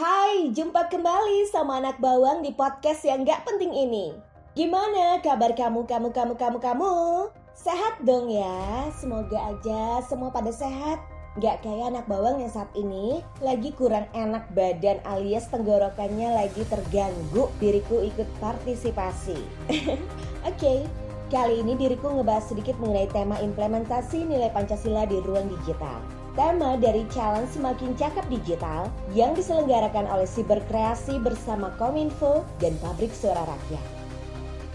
Hai, jumpa kembali sama anak bawang di podcast yang gak penting ini. Gimana kabar kamu, kamu, kamu, kamu, kamu? Sehat dong ya, semoga aja semua pada sehat. Gak kayak anak bawang yang saat ini lagi kurang enak badan alias tenggorokannya lagi terganggu. Diriku ikut partisipasi. Oke, okay, kali ini diriku ngebahas sedikit mengenai tema implementasi nilai Pancasila di ruang digital tema dari challenge Semakin Cakap Digital yang diselenggarakan oleh Siberkreasi bersama Kominfo dan Pabrik Suara Rakyat.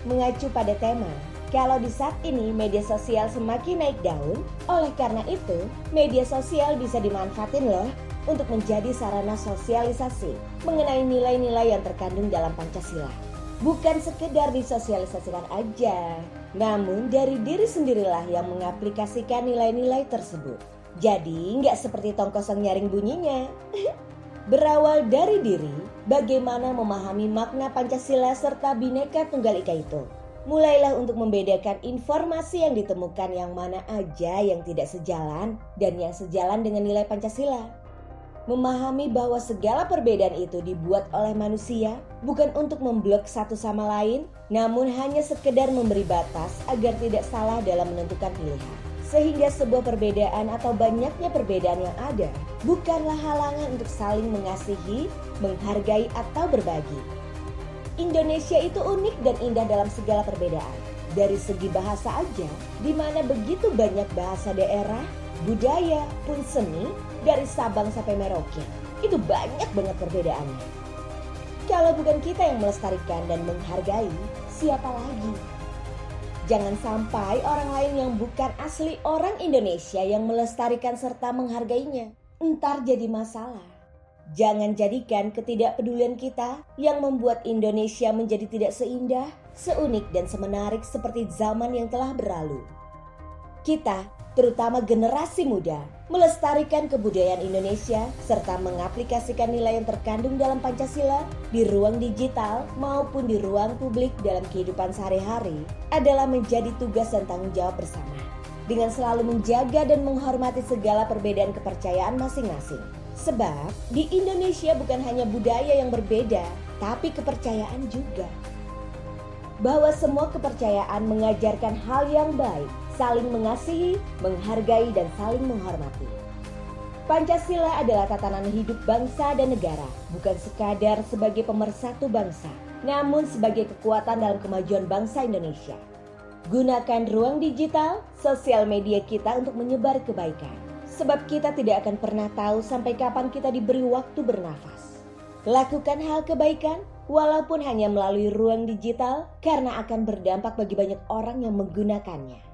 Mengacu pada tema, kalau di saat ini media sosial semakin naik daun, oleh karena itu media sosial bisa dimanfaatin loh untuk menjadi sarana sosialisasi mengenai nilai-nilai yang terkandung dalam Pancasila. Bukan sekedar disosialisasikan aja, namun dari diri sendirilah yang mengaplikasikan nilai-nilai tersebut. Jadi nggak seperti tong kosong nyaring bunyinya. Berawal dari diri, bagaimana memahami makna Pancasila serta Bhinneka Tunggal Ika itu. Mulailah untuk membedakan informasi yang ditemukan yang mana aja yang tidak sejalan dan yang sejalan dengan nilai Pancasila. Memahami bahwa segala perbedaan itu dibuat oleh manusia bukan untuk memblok satu sama lain, namun hanya sekedar memberi batas agar tidak salah dalam menentukan pilihan. Sehingga sebuah perbedaan atau banyaknya perbedaan yang ada bukanlah halangan untuk saling mengasihi, menghargai, atau berbagi. Indonesia itu unik dan indah dalam segala perbedaan. Dari segi bahasa aja, di mana begitu banyak bahasa daerah, budaya, pun seni, dari Sabang sampai Merauke. Itu banyak banget perbedaannya. Kalau bukan kita yang melestarikan dan menghargai, siapa lagi? Jangan sampai orang lain yang bukan asli orang Indonesia yang melestarikan serta menghargainya. Entar jadi masalah. Jangan jadikan ketidakpedulian kita yang membuat Indonesia menjadi tidak seindah, seunik dan semenarik seperti zaman yang telah berlalu. Kita terutama generasi muda, melestarikan kebudayaan Indonesia serta mengaplikasikan nilai yang terkandung dalam Pancasila di ruang digital maupun di ruang publik dalam kehidupan sehari-hari adalah menjadi tugas dan tanggung jawab bersama. Dengan selalu menjaga dan menghormati segala perbedaan kepercayaan masing-masing. Sebab di Indonesia bukan hanya budaya yang berbeda, tapi kepercayaan juga. Bahwa semua kepercayaan mengajarkan hal yang baik, saling mengasihi, menghargai, dan saling menghormati. Pancasila adalah tatanan hidup bangsa dan negara, bukan sekadar sebagai pemersatu bangsa, namun sebagai kekuatan dalam kemajuan bangsa Indonesia. Gunakan ruang digital, sosial media kita untuk menyebar kebaikan. Sebab kita tidak akan pernah tahu sampai kapan kita diberi waktu bernafas. Lakukan hal kebaikan walaupun hanya melalui ruang digital karena akan berdampak bagi banyak orang yang menggunakannya.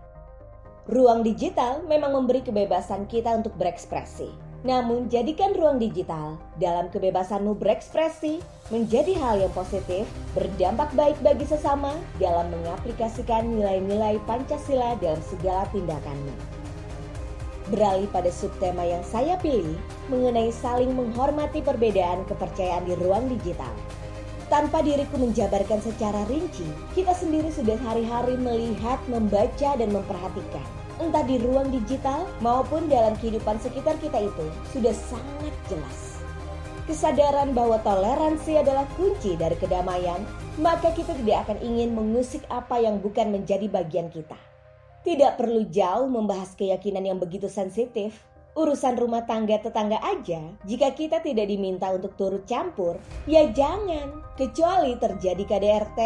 Ruang digital memang memberi kebebasan kita untuk berekspresi. Namun, jadikan ruang digital dalam kebebasanmu berekspresi menjadi hal yang positif, berdampak baik bagi sesama dalam mengaplikasikan nilai-nilai Pancasila dalam segala tindakanmu. Beralih pada subtema yang saya pilih mengenai saling menghormati perbedaan kepercayaan di ruang digital. Tanpa diriku menjabarkan secara rinci, kita sendiri sudah hari-hari melihat, membaca, dan memperhatikan. Entah di ruang digital maupun dalam kehidupan sekitar kita itu sudah sangat jelas. Kesadaran bahwa toleransi adalah kunci dari kedamaian, maka kita tidak akan ingin mengusik apa yang bukan menjadi bagian kita. Tidak perlu jauh membahas keyakinan yang begitu sensitif, urusan rumah tangga tetangga aja, jika kita tidak diminta untuk turut campur, ya jangan, kecuali terjadi KDRT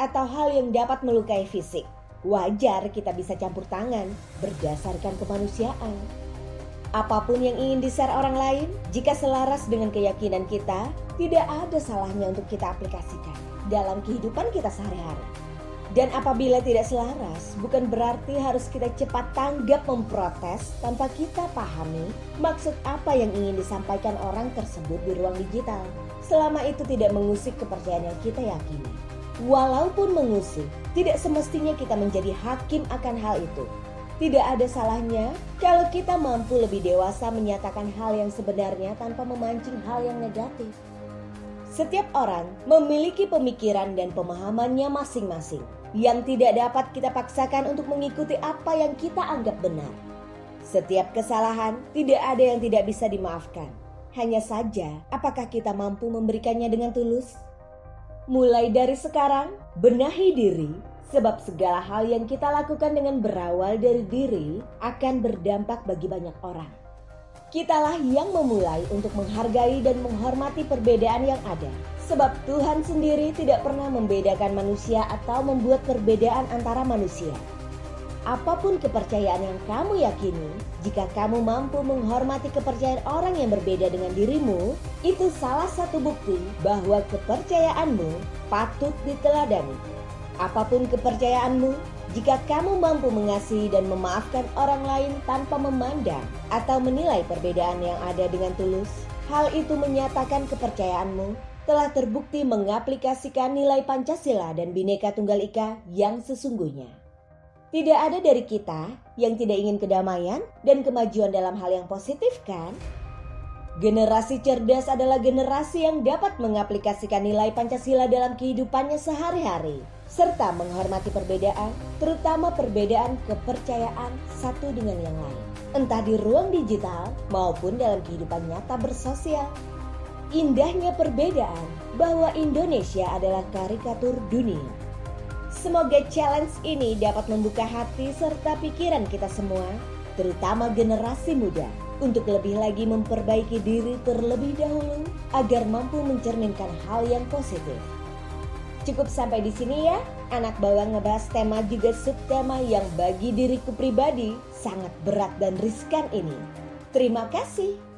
atau hal yang dapat melukai fisik. Wajar kita bisa campur tangan berdasarkan kemanusiaan. Apa pun yang ingin di-share orang lain, jika selaras dengan keyakinan kita, tidak ada salahnya untuk kita aplikasikan dalam kehidupan kita sehari-hari. Dan apabila tidak selaras, bukan berarti harus kita cepat tanggap memprotes tanpa kita pahami maksud apa yang ingin disampaikan orang tersebut di ruang digital. Selama itu tidak mengusik kepercayaan yang kita yakini. Walaupun mengusik, tidak semestinya kita menjadi hakim akan hal itu. Tidak ada salahnya kalau kita mampu lebih dewasa menyatakan hal yang sebenarnya tanpa memancing hal yang negatif. Setiap orang memiliki pemikiran dan pemahamannya masing-masing yang tidak dapat kita paksakan untuk mengikuti apa yang kita anggap benar. Setiap kesalahan tidak ada yang tidak bisa dimaafkan. Hanya saja, apakah kita mampu memberikannya dengan tulus? Mulai dari sekarang, benahi diri, sebab segala hal yang kita lakukan dengan berawal dari diri akan berdampak bagi banyak orang. Kitalah yang memulai untuk menghargai dan menghormati perbedaan yang ada, sebab Tuhan sendiri tidak pernah membedakan manusia atau membuat perbedaan antara manusia. Apa pun kepercayaan yang kamu yakini, jika kamu mampu menghormati kepercayaan orang yang berbeda dengan dirimu, itu salah satu bukti bahwa kepercayaanmu patut diteladani. Apa pun kepercayaanmu, jika kamu mampu mengasihi dan memaafkan orang lain tanpa memandang atau menilai perbedaan yang ada dengan tulus, hal itu menyatakan kepercayaanmu telah terbukti mengaplikasikan nilai Pancasila dan Bhinneka Tunggal Ika yang sesungguhnya. Tidak ada dari kita yang tidak ingin kedamaian dan kemajuan dalam hal yang positif kan? Generasi cerdas adalah generasi yang dapat mengaplikasikan nilai Pancasila dalam kehidupannya sehari-hari serta menghormati perbedaan, terutama perbedaan kepercayaan satu dengan yang lain, entah di ruang digital maupun dalam kehidupan nyata bersosial. Indahnya perbedaan bahwa Indonesia adalah karikatur dunia Semoga challenge ini dapat membuka hati serta pikiran kita semua, terutama generasi muda, untuk lebih lagi memperbaiki diri terlebih dahulu agar mampu mencerminkan hal yang positif. Cukup sampai di sini ya, anak bawang ngebahas tema juga subtema yang bagi diriku pribadi sangat berat dan riskan ini. Terima kasih.